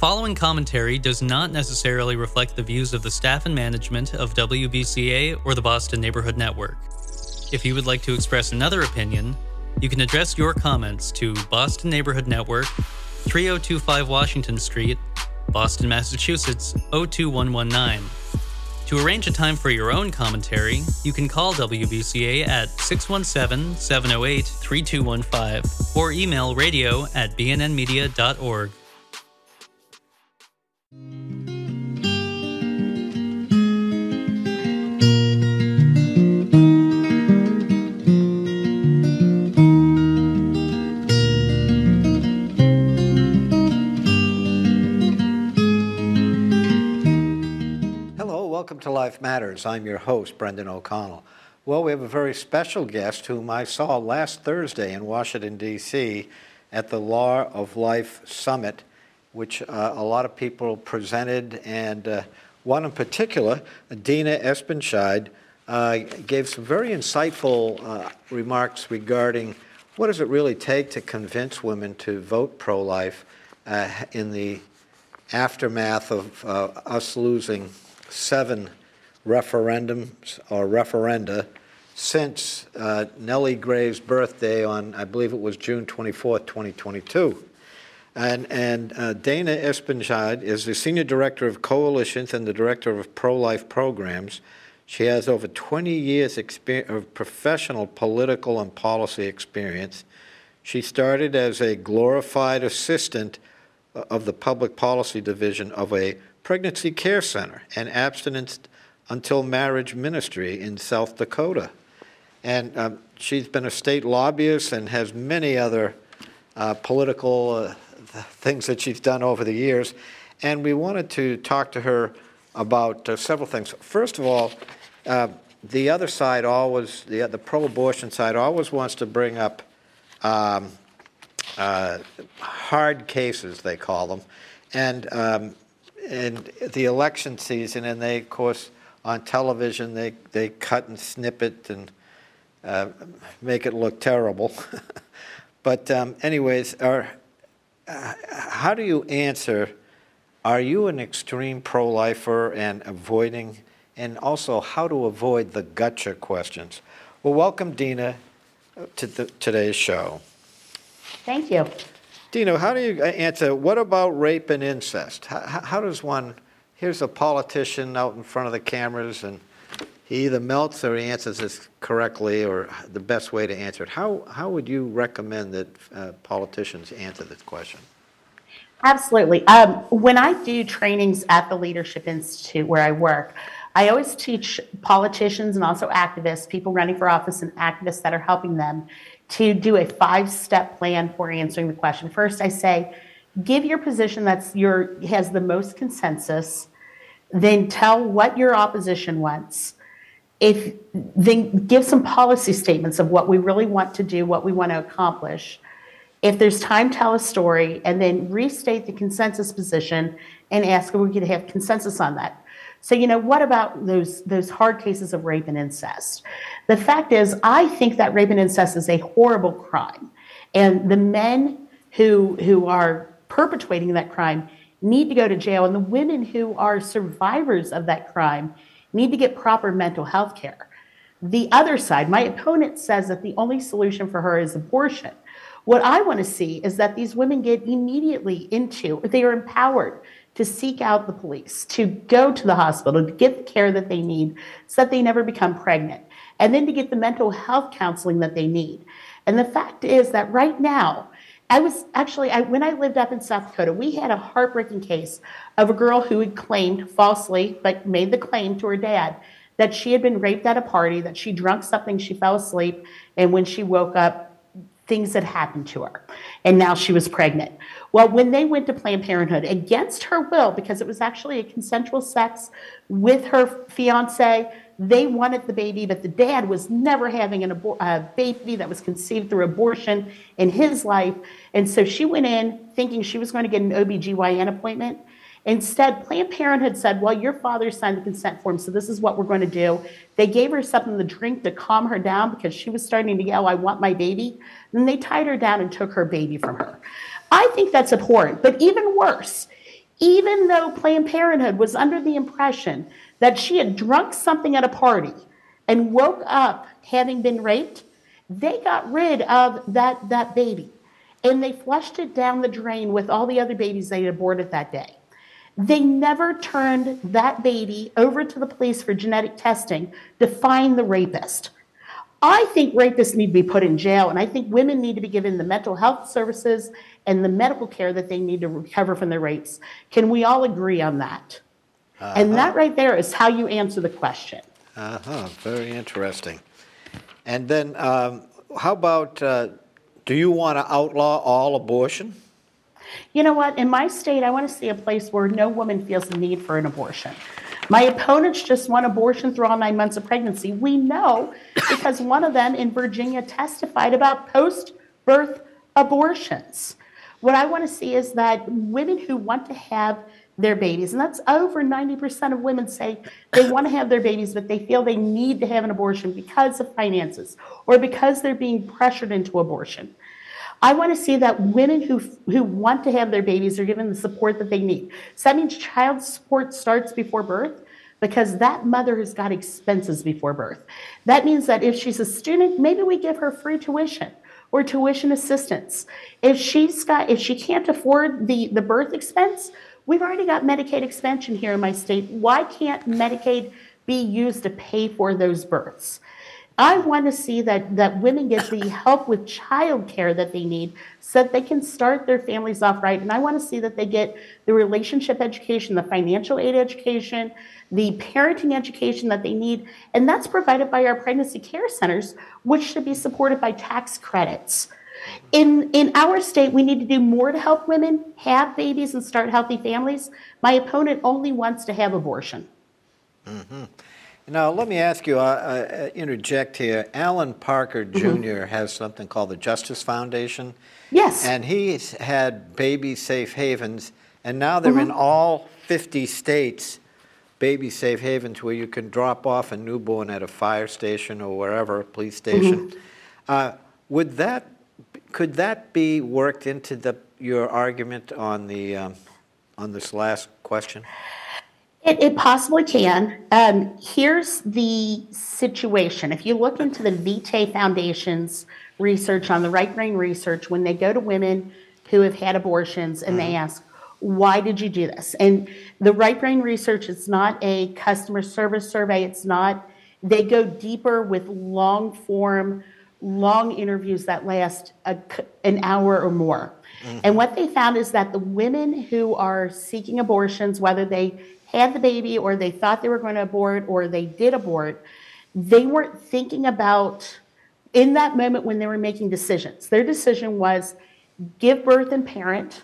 following commentary does not necessarily reflect the views of the staff and management of WBCA or the Boston Neighborhood Network. If you would like to express another opinion, you can address your comments to Boston Neighborhood Network, 3025 Washington Street, Boston, Massachusetts 02119. To arrange a time for your own commentary, you can call WBCA at 617 708 3215 or email radio at bnnmedia.org. welcome to Life Matters. I'm your host, Brendan O'Connell. Well, we have a very special guest whom I saw last Thursday in Washington, D.C. at the Law of Life Summit, which uh, a lot of people presented, and uh, one in particular, Dena Espenscheid, uh, gave some very insightful uh, remarks regarding what does it really take to convince women to vote pro-life uh, in the aftermath of uh, us losing seven referendums or referenda since uh, Nellie Gray's birthday on, I believe it was June 24th, 2022. And, and uh, Dena Espenscheid is the Senior Director of Coalitions and the Director of Pro-Life Programs. She has over 20 years of professional political and policy experience. She started as a glorified assistant of the Public Policy Division of a pregnancy care center and abstinence until marriage ministry in South Dakota. And um, she's been a state lobbyist and has many other uh, political uh, things that she's done over the years. And we wanted to talk to her about uh, several things. First of all, uh, the other side always, the, the pro abortion side always wants to bring up um, uh, hard cases, they call them, and um, and the election season, and they, of course, on television, they they cut and snip it and uh, make it look terrible. but um, anyways, are, uh, how do you answer? Are you an extreme pro-lifer and avoiding, and also how to avoid the gotcha questions? Well, welcome, Dena, to the, today's show. Thank you. Dena, how do you answer, what about rape and incest? How, how does one, here's a politician out in front of the cameras and he either melts or he answers this correctly or the best way to answer it. How, how would you recommend that uh, politicians answer this question? Absolutely. Um, when I do trainings at the Leadership Institute where I work, I always teach politicians and also activists, people running for office and activists that are helping them to do a five-step plan for answering the question. First, I say, give your position that's your has the most consensus, then tell what your opposition wants. If then give some policy statements of what we really want to do, what we want to accomplish. If there's time, tell a story, and then restate the consensus position and ask if we could have consensus on that. So, you know, what about those, those hard cases of rape and incest? The fact is, I think that rape and incest is a horrible crime. And the men who, who are perpetrating that crime need to go to jail, and the women who are survivors of that crime need to get proper mental health care. The other side, my opponent says that the only solution for her is abortion. What I want to see is that these women get immediately into, they are empowered to seek out the police, to go to the hospital, to get the care that they need so that they never become pregnant, and then to get the mental health counseling that they need. And the fact is that right now, I was actually, I, when I lived up in South Dakota, we had a heartbreaking case of a girl who had claimed falsely, but made the claim to her dad that she had been raped at a party, that she drunk something, she fell asleep, and when she woke up, things that happened to her. And now she was pregnant. Well, when they went to Planned Parenthood against her will, because it was actually a consensual sex with her fiance, they wanted the baby, but the dad was never having an abor- a baby that was conceived through abortion in his life. And so she went in thinking she was going to get an OBGYN appointment. Instead, Planned Parenthood said, Well, your father signed the consent form, so this is what we're going to do. They gave her something to drink to calm her down because she was starting to yell, I want my baby. Then they tied her down and took her baby from her. I think that's abhorrent, but even worse, even though Planned Parenthood was under the impression that she had drunk something at a party and woke up having been raped, they got rid of that, that baby and they flushed it down the drain with all the other babies they had aborted that day. They never turned that baby over to the police for genetic testing to find the rapist. I think rapists need to be put in jail, and I think women need to be given the mental health services and the medical care that they need to recover from their rapes. Can we all agree on that? Uh-huh. And that right there is how you answer the question. Uh huh. Very interesting. And then, um, how about uh, do you want to outlaw all abortion? You know what? In my state, I want to see a place where no woman feels the need for an abortion. My opponents just want abortion through all nine months of pregnancy. We know because one of them in Virginia testified about post birth abortions. What I want to see is that women who want to have their babies, and that's over 90% of women say they want to have their babies, but they feel they need to have an abortion because of finances or because they're being pressured into abortion. I want to see that women who, who want to have their babies are given the support that they need. So that means child support starts before birth because that mother has got expenses before birth. That means that if she's a student, maybe we give her free tuition or tuition assistance. If she's got if she can't afford the, the birth expense, we've already got Medicaid expansion here in my state. Why can't Medicaid be used to pay for those births? I want to see that, that women get the help with childcare that they need so that they can start their families off right. And I want to see that they get the relationship education, the financial aid education, the parenting education that they need. And that's provided by our pregnancy care centers, which should be supported by tax credits. In, in our state, we need to do more to help women have babies and start healthy families. My opponent only wants to have abortion. Mm-hmm. Now, let me ask you, uh, uh, interject here. Allan Parker Jr. Mm-hmm. has something called the Justice Foundation. Yes. And he's had baby safe havens, and now they're mm-hmm. in all 50 states, baby safe havens where you can drop off a newborn at a fire station or wherever, a police station. Mm-hmm. Uh, would that, could that be worked into the, your argument on the, um, on this last question? It, it possibly can. Um, here's the situation. If you look into the Vitae Foundation's research on the right brain research, when they go to women who have had abortions and mm-hmm. they ask, why did you do this? And the right brain research is not a customer service survey. It's not, they go deeper with long form, long interviews that last a, an hour or more. Mm-hmm. And what they found is that the women who are seeking abortions, whether they had the baby or they thought they were going to abort or they did abort, they weren't thinking about in that moment when they were making decisions. Their decision was give birth and parent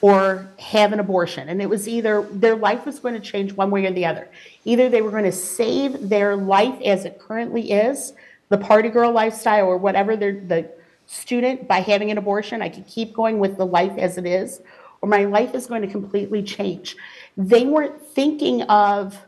or have an abortion. And it was either their life was going to change one way or the other. Either they were going to save their life as it currently is, the party girl lifestyle or whatever the student by having an abortion, I could keep going with the life as it is, or my life is going to completely change. They weren't thinking of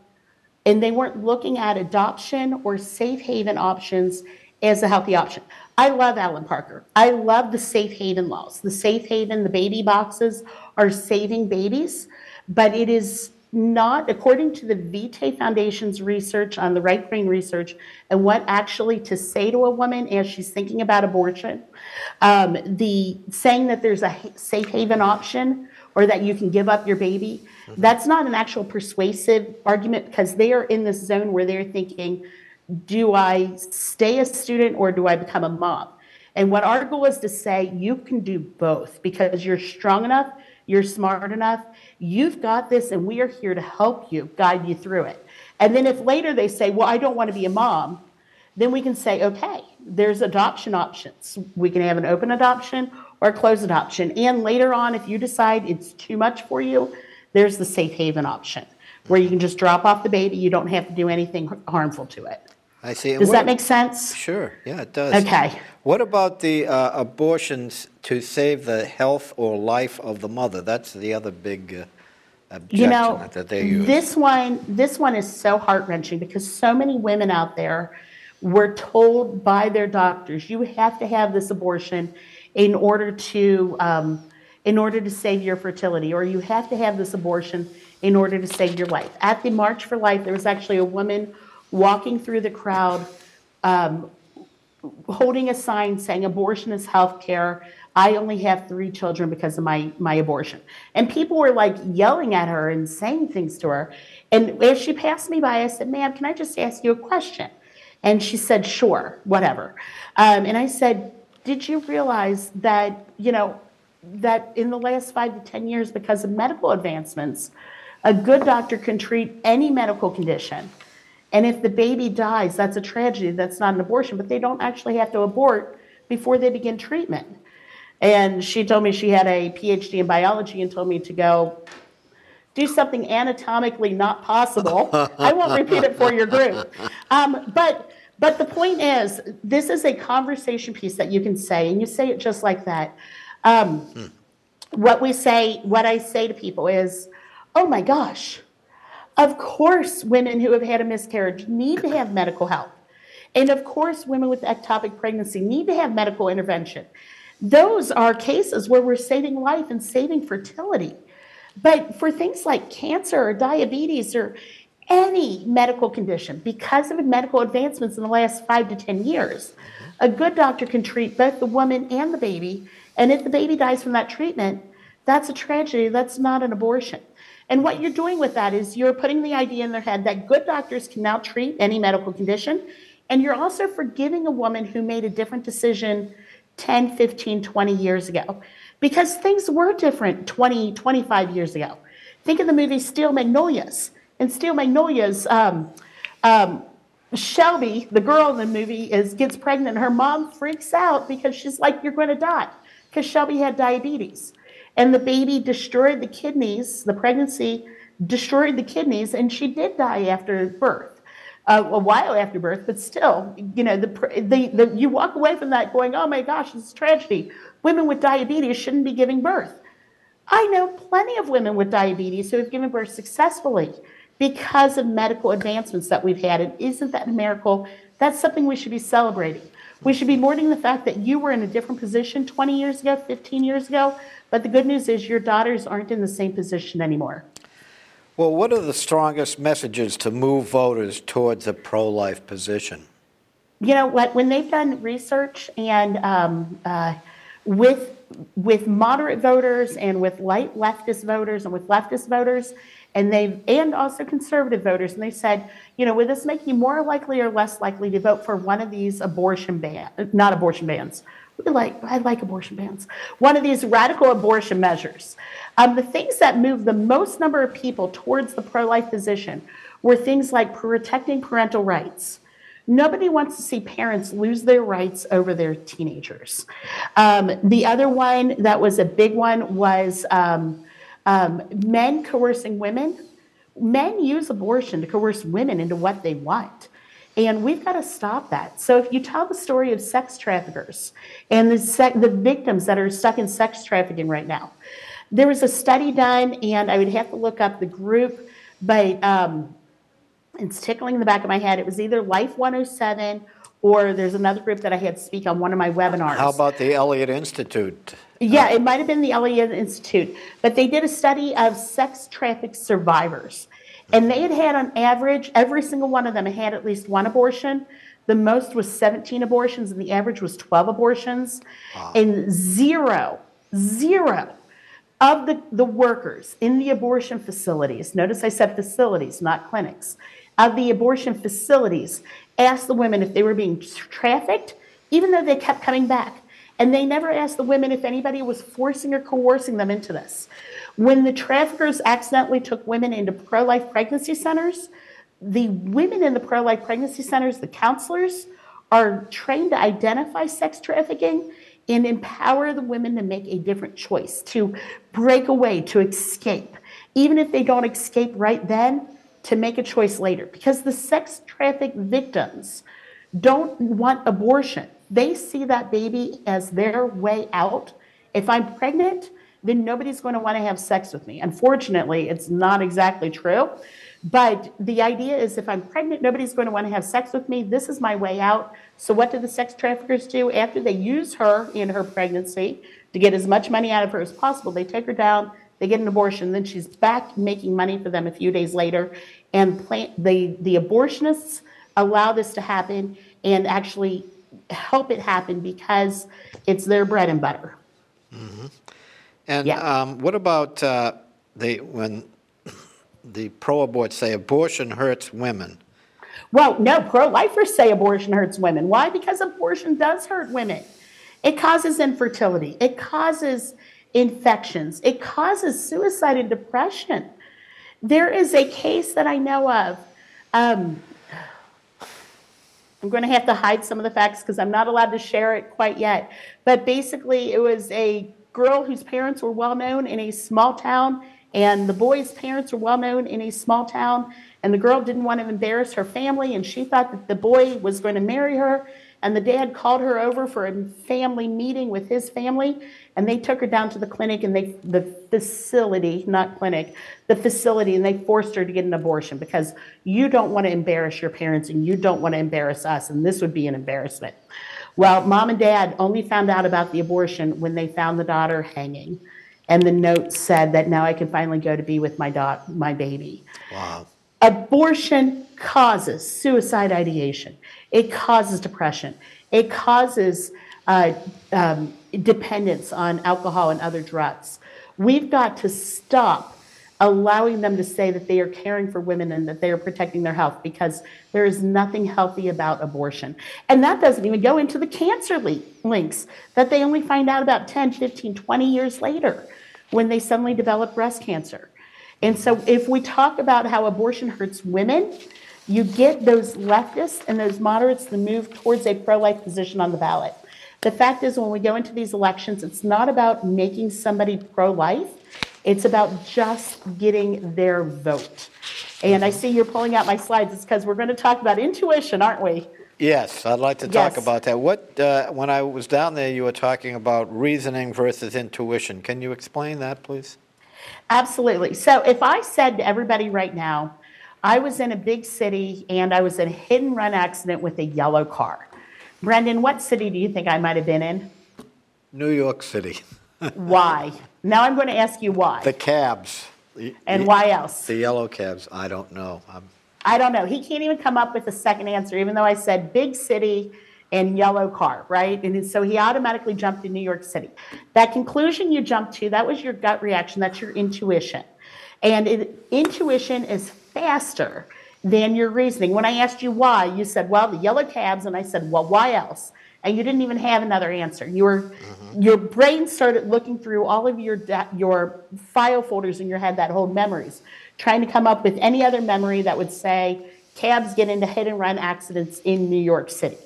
and they weren't looking at adoption or safe haven options as a healthy option. I love Allan Parker. I love the safe haven laws. The safe haven, the baby boxes are saving babies, but it is not, according to the Vitae Foundation's research on the right brain research and what actually to say to a woman as she's thinking about abortion, um, the saying that there's a safe haven option or that you can give up your baby, mm-hmm. that's not an actual persuasive argument because they are in this zone where they're thinking, do I stay a student or do I become a mom? And what our goal is to say, you can do both because you're strong enough, you're smart enough, you've got this, and we are here to help you, guide you through it. And then if later they say, well, I don't want to be a mom, then we can say, okay, there's adoption options. We can have an open adoption or a closed adoption. And later on, if you decide it's too much for you, there's the safe haven option where you can just drop off the baby. You don't have to do anything harmful to it. I see. Does what, that make sense? Sure. Yeah, it does. Okay. What about the uh, abortions to save the health or life of the mother? That's the other big uh, objection you know, that they use. This one, this one is so heart wrenching because so many women out there were told by their doctors, you have to have this abortion in order to um, in order to save your fertility, or you have to have this abortion in order to save your life. At the March for Life, there was actually a woman walking through the crowd um, holding a sign saying abortion is health care. I only have three children because of my, my abortion. And people were like yelling at her and saying things to her. And as she passed me by, I said, Ma'am, can I just ask you a question? And she said, Sure, whatever. Um, and I said, Did you realize that, you know, that in the last five to 10 years, because of medical advancements, a good doctor can treat any medical condition. And if the baby dies, that's a tragedy. That's not an abortion, but they don't actually have to abort before they begin treatment. And she told me she had a PhD in biology and told me to go do something anatomically not possible. I won't repeat it for your group. Um, but but the point is, this is a conversation piece that you can say, and you say it just like that. Um, hmm. What we say, what I say to people is, "Oh my gosh, of course, women who have had a miscarriage need to have medical help, and of course, women with ectopic pregnancy need to have medical intervention." Those are cases where we're saving life and saving fertility. But for things like cancer or diabetes or any medical condition, because of medical advancements in the last five to 10 years, a good doctor can treat both the woman and the baby. And if the baby dies from that treatment, that's a tragedy. That's not an abortion. And what you're doing with that is you're putting the idea in their head that good doctors can now treat any medical condition. And you're also forgiving a woman who made a different decision 10, 15, 20 years ago. Because things were different 20, 25 years ago. Think of the movie Steel Magnolias. In Steel Magnolias, um, um, Shelby, the girl in the movie, is gets pregnant. Her mom freaks out because she's like, "You're going to die," because Shelby had diabetes, and the baby destroyed the kidneys. The pregnancy destroyed the kidneys, and she did die after birth uh, a while after birth, but still, you know, the, the, the, you walk away from that going, oh my gosh, it's tragedy. Women with diabetes shouldn't be giving birth. I know plenty of women with diabetes who have given birth successfully because of medical advancements that we've had. And isn't that a miracle? That's something we should be celebrating. We should be mourning the fact that you were in a different position 20 years ago, 15 years ago, but the good news is your daughters aren't in the same position anymore. Well, what are the strongest messages to move voters towards a pro life position? You know what? When they've done research and um, uh, with with moderate voters and with light leftist voters and with leftist voters, and they and also conservative voters, and they said, you know, would this make you more likely or less likely to vote for one of these abortion ban, not abortion bans, like I like abortion bans. One of these radical abortion measures. Um, the things that moved the most number of people towards the pro-life position were things like protecting parental rights. Nobody wants to see parents lose their rights over their teenagers. Um, the other one that was a big one was um, um men coercing women. Men use abortion to coerce women into what they want. And we've got to stop that. So if you tell the story of sex traffickers and the, sec- the victims that are stuck in sex trafficking right now, there was a study done, and I would have to look up the group, but um, it's tickling the back of my head. It was either Life 107 or there's another group that I had speak on one of my webinars. How about the Elliott Institute? Yeah, it might have been the Elliott Institute, but they did a study of sex traffic survivors. And they had had on average, every single one of them had at least one abortion. The most was 17 abortions, and the average was 12 abortions. Wow. And zero, zero of the, the workers in the abortion facilities, notice I said facilities, not clinics, of the abortion facilities asked the women if they were being trafficked, even though they kept coming back. And they never asked the women if anybody was forcing or coercing them into this. When the traffickers accidentally took women into pro life pregnancy centers, the women in the pro life pregnancy centers, the counselors, are trained to identify sex trafficking and empower the women to make a different choice, to break away, to escape. Even if they don't escape right then, to make a choice later. Because the sex traffic victims don't want abortion. They see that baby as their way out. If I'm pregnant, then nobody's going to want to have sex with me. Unfortunately, it's not exactly true. But the idea is if I'm pregnant, nobody's going to want to have sex with me. This is my way out. So, what do the sex traffickers do? After they use her in her pregnancy to get as much money out of her as possible. They take her down, they get an abortion, then she's back making money for them a few days later. And plant, the, the abortionists allow this to happen and actually help it happen because it's their bread and butter. And Yeah. um, what about uh, the, when the pro-abort say abortion hurts women? Well, no, pro lifers say abortion hurts women. Why? Because abortion does hurt women. It causes infertility, it causes infections, it causes suicide and depression. There is a case that I know of. Um, I'm going to have to hide some of the facts because I'm not allowed to share it quite yet. But basically, it was a girl whose parents were well known in a small town, and the boy's parents were well known in a small town. And the girl didn't want to embarrass her family, and she thought that the boy was going to marry her. And the dad called her over for a family meeting with his family, and they took her down to the clinic and they, the facility, not clinic, the facility, and they forced her to get an abortion because you don't want to embarrass your parents and you don't want to embarrass us, and this would be an embarrassment. Well, mom and dad only found out about the abortion when they found the daughter hanging, and the note said that now I can finally go to be with my daughter, my baby. Wow. Abortion causes suicide ideation. It causes depression. It causes uh, um, dependence on alcohol and other drugs. We've got to stop allowing them to say that they are caring for women and that they are protecting their health because there is nothing healthy about abortion. And that doesn't even go into the cancer le- links that they only find out about 10, 15, 20 years later when they suddenly develop breast cancer. And so, if we talk about how abortion hurts women, you get those leftists and those moderates to move towards a pro life position on the ballot. The fact is, when we go into these elections, it's not about making somebody pro life, it's about just getting their vote. And I see you're pulling out my slides. It's because we're going to talk about intuition, aren't we? Yes, I'd like to talk Yes. about that. What, uh, when I was down there, you were talking about reasoning versus intuition. Can you explain that, please? Absolutely. So if I said to everybody right now, I was in a big city and I was in a hit and run accident with a yellow car. Brendan, what city do you think I might have been in? New York City, Why? Now I'm going to ask you why. the cabs. and the- why else? The yellow cabs, I don't know. I'm- I don't know. He can't even come up with a second answer, even though I said big city and yellow car, right? And so he automatically jumped to New York City. That conclusion you jumped to, that was your gut reaction, that's your intuition. And it, intuition is faster than your reasoning. When I asked you why, you said, well, the yellow cabs, and I said, well, why else? And you didn't even have another answer. You were, mm-hmm. Your brain started looking through all of your, da- your file folders in your head that hold memories, trying to come up with any other memory that would say cabs get into hit and run accidents in New York City.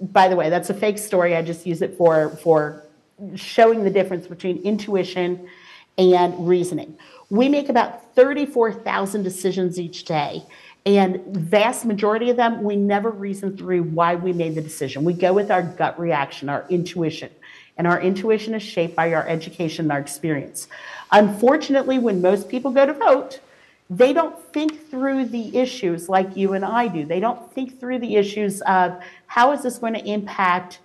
By the way, that's a fake story. I just use it for, for showing the difference between intuition and reasoning. We make about 34,000 decisions each day, and vast majority of them we never reason through why we made the decision. We go with our gut reaction, our intuition, and our intuition is shaped by our education and our experience. Unfortunately, when most people go to vote, they don't think through the issues like you and I do. They don't think through the issues of how is this going to impact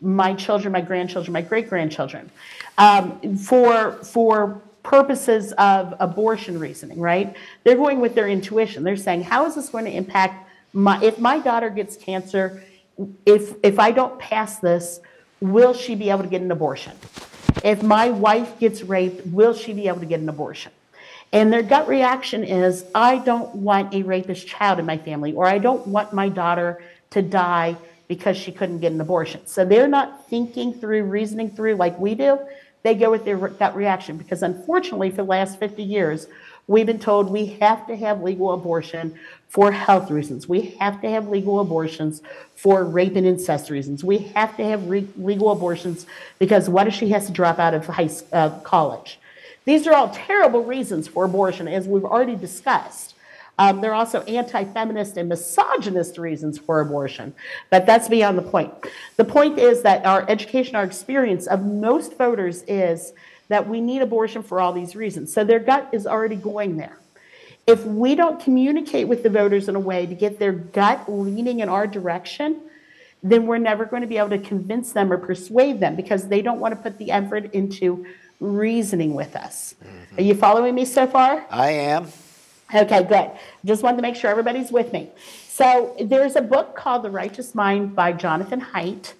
my children, my grandchildren, my great grandchildren, um, for for purposes of abortion reasoning, right? They're going with their intuition. They're saying, how is this going to impact my if my daughter gets cancer? If if I don't pass this, will she be able to get an abortion? If my wife gets raped, will she be able to get an abortion? And their gut reaction is, I don't want a rapist child in my family, or I don't want my daughter to die because she couldn't get an abortion. So they're not thinking through, reasoning through like we do. They go with their reaction because, unfortunately, for the last 50 years, we've been told we have to have legal abortion for health reasons. We have to have legal abortions for rape and incest reasons. We have to have re- legal abortions because what if she has to drop out of high, uh, college? These are all terrible reasons for abortion, as we've already discussed. Um, there are also anti feminist and misogynist reasons for abortion, but that's beyond the point. The point is that our education, our experience of most voters is that we need abortion for all these reasons. So their gut is already going there. If we don't communicate with the voters in a way to get their gut leaning in our direction, then we're never going to be able to convince them or persuade them because they don't want to put the effort into reasoning with us. Are you following me so far? I am. Okay, good. Just wanted to make sure everybody's with me. So there's a book called The Righteous Mind by Jonathan Haidt.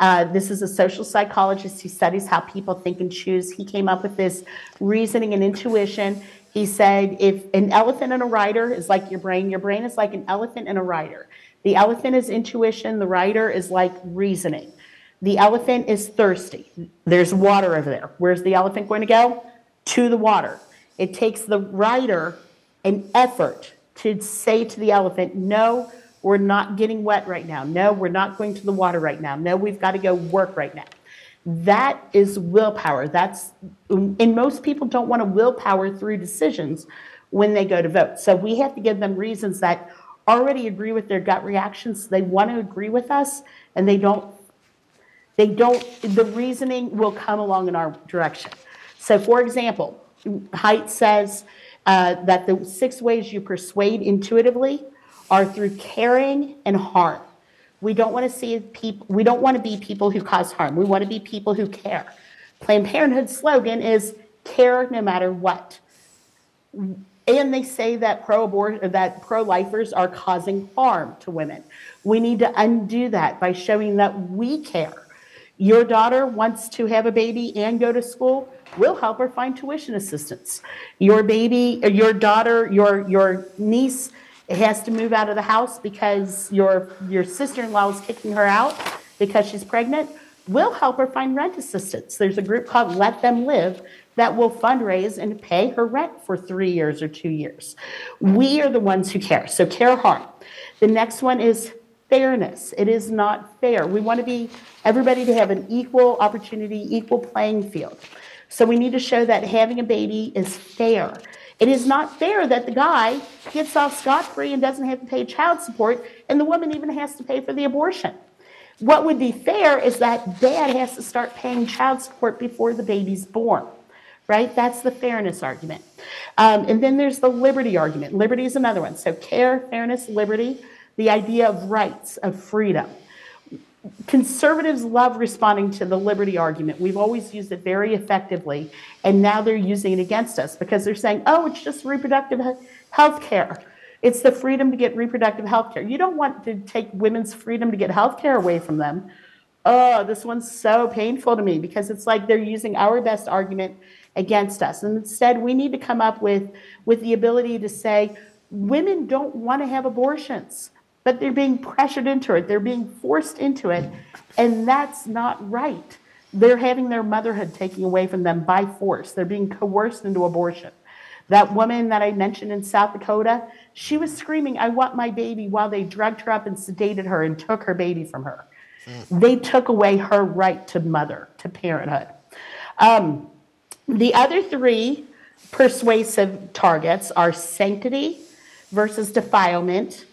Uh, this is a social psychologist who studies how people think and choose. He came up with this reasoning and intuition. He said if an elephant and a rider is like your brain, your brain is like an elephant and a rider. The elephant is intuition, the rider is like reasoning. The elephant is thirsty. There's water over there. Where's the elephant going to go? To the water. It takes the rider an effort to say to the elephant, no, we're not getting wet right now. No, we're not going to the water right now. No, we've got to go work right now. That is willpower. That's, and most people don't want to willpower through decisions when they go to vote. So we have to give them reasons that already agree with their gut reactions. They want to agree with us and they don't, they don't, the reasoning will come along in our direction. So for example, Haidt says uh, that the six ways you persuade intuitively are through caring and harm. We don't want to see people, we don't want to be people who cause harm. We want to be people who care. Planned Parenthood's slogan is care no matter what. And they say that pro that pro-lifers are causing harm to women. We need to undo that by showing that we care. Your daughter wants to have a baby and go to school, we'll help her find tuition assistance. Your baby, your daughter, your your niece has to move out of the house because your your sister-in-law is kicking her out because she's pregnant. We'll help her find rent assistance. There's a group called Let Them Live that will fundraise and pay her rent for three years or two years. We are the ones who care. So care hard. The next one is fairness. It is not fair. We want to be everybody to have an equal opportunity, equal playing field. So we need to show that having a baby is fair. It is not fair that the guy gets off scot free and doesn't have to pay child support, and the woman even has to pay for the abortion. What would be fair is that dad has to start paying child support before the baby's born, right? That's the fairness argument. Um, and then there's the liberty argument. Liberty is another one. So, care, fairness, liberty, the idea of rights, of freedom conservatives love responding to the liberty argument. We've always used it very effectively, and now they're using it against us because they're saying, oh, it's just reproductive health care. It's the freedom to get reproductive health care. You don't want to take women's freedom to get health care away from them. Oh, this one's so painful to me because it's like they're using our best argument against us. And instead, we need to come up with, with the ability to say, women don't want to have abortions but they're being pressured into it. They're being forced into it. And that's not right. They're having their motherhood taken away from them by force. They're being coerced into abortion. That woman that I mentioned in South Dakota, she was screaming, I want my baby, while they drugged her up and sedated her and took her baby from her. They took away her right to mother, to parenthood. Um, the other three persuasive targets are sanctity versus defilement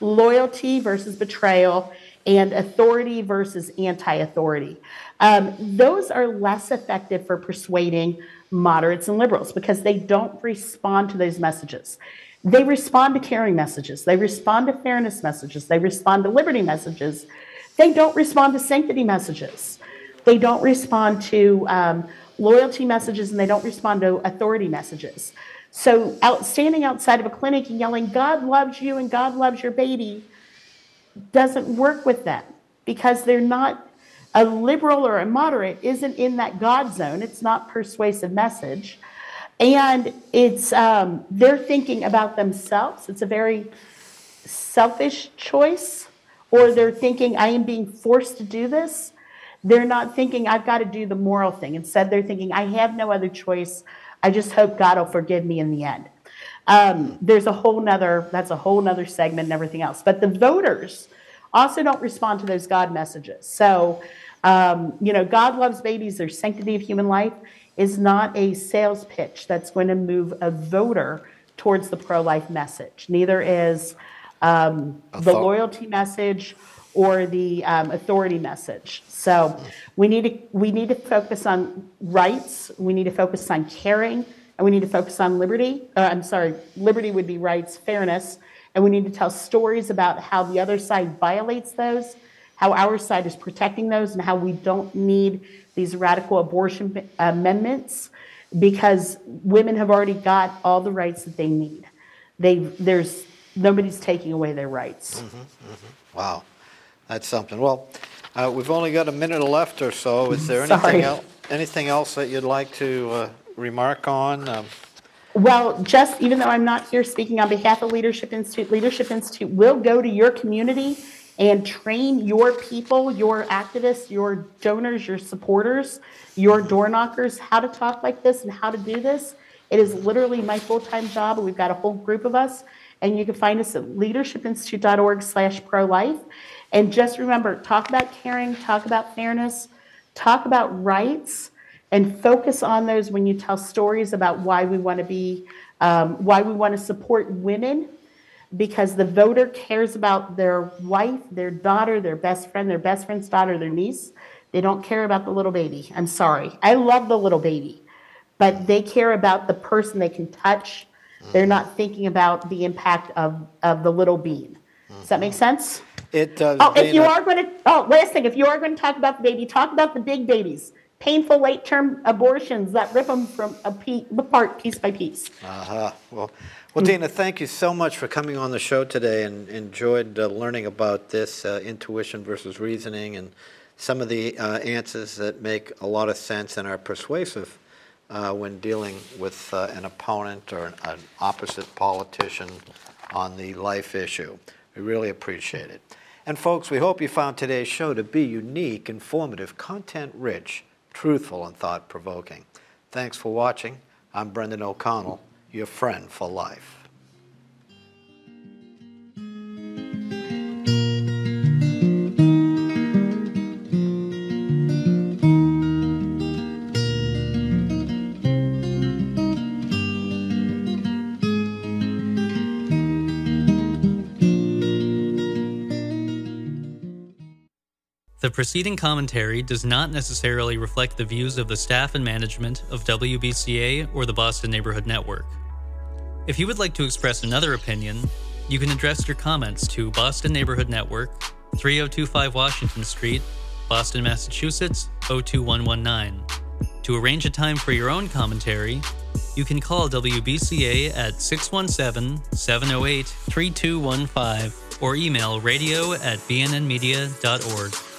loyalty versus betrayal, and authority versus anti authority. Um, those are less effective for persuading moderates and liberals because they don't respond to those messages. They respond to caring messages, they respond to fairness messages, they respond to liberty messages. They don't respond to sanctity messages. They don't respond to um, loyalty messages and they don't respond to authority messages. So, out, standing outside of a clinic and yelling, God loves you and God loves your baby, doesn't work with them because they're not a liberal or a moderate isn't in that God zone. It's not persuasive message. And it's um, they're thinking about themselves. It's a very selfish choice, or they're thinking, I am being forced to do this. They're not thinking, I've got to do the moral thing. Instead, they're thinking, I have no other choice. I just hope God will forgive me in the end. Um, there's a whole nother, that's a whole nother segment and everything else. But the voters also don't respond to those God messages. So, um, you know, God loves babies, there's sanctity of human life is not a sales pitch that's going to move a voter towards the pro life message. Neither is um, the loyalty message or the um, authority message. So we need to we need to focus on rights. We need to focus on caring, and we need to focus on liberty. Uh, I'm sorry, liberty would be rights, fairness, and we need to tell stories about how the other side violates those, how our side is protecting those and how we don't need these radical abortion amendments because women have already got all the rights that they need. They there's nobody's taking away their rights. Mm-hmm, mm-hmm. Wow, that's something. Well, uh, we've only got a minute left or so. Is there anything else? Anything else that you'd like to uh, remark on? Um, well, just even though I'm not here speaking on behalf of Leadership Institute, Leadership Institute will go to your community and train your people, your activists, your donors, your supporters, your door knockers how to talk like this and how to do this. It is literally my full-time job, and we've got a whole group of us. And you can find us at leadershipinstitute.org slash pro-life. And just remember, talk about caring, talk about fairness, talk about rights, and focus on those when you tell stories about why we want to be, um, why we want to support women, because the voter cares about their wife, their daughter, their best friend, their best friend's daughter, their niece. They don't care about the little baby. I'm sorry. I love the little baby, but they care about the person they can touch. They're not thinking about the impact of, of the little bean. Does that make sense? It does. Oh, if you are going to, oh, last thing, if you are going to talk about the baby, talk about the big babies painful late term abortions that rip them from pe- apart piece by piece. Uh-huh. Well, well, Dena, thank you so much for coming on the show today and enjoyed uh, learning about this uh, intuition versus reasoning and some of the uh, answers that make a lot of sense and are persuasive uh, when dealing with uh, an opponent or an, an opposite politician on the life issue. We really appreciate it. And folks, we hope you found today's show to be unique, informative, content rich truthful, and thought provoking. Thanks for watching. I'm Brendan O'Connell, your friend for life. The preceding commentary does not necessarily reflect the views of the staff and management of WBCA or the Boston Neighborhood Network. If you would like to express another opinion, you can address your comments to Boston Neighborhood Network, 3025 Washington Street, Boston, Massachusetts 02119. To arrange a time for your own commentary, you can call WBCA at 617 708 3215 or email radio at bnnmedia.org.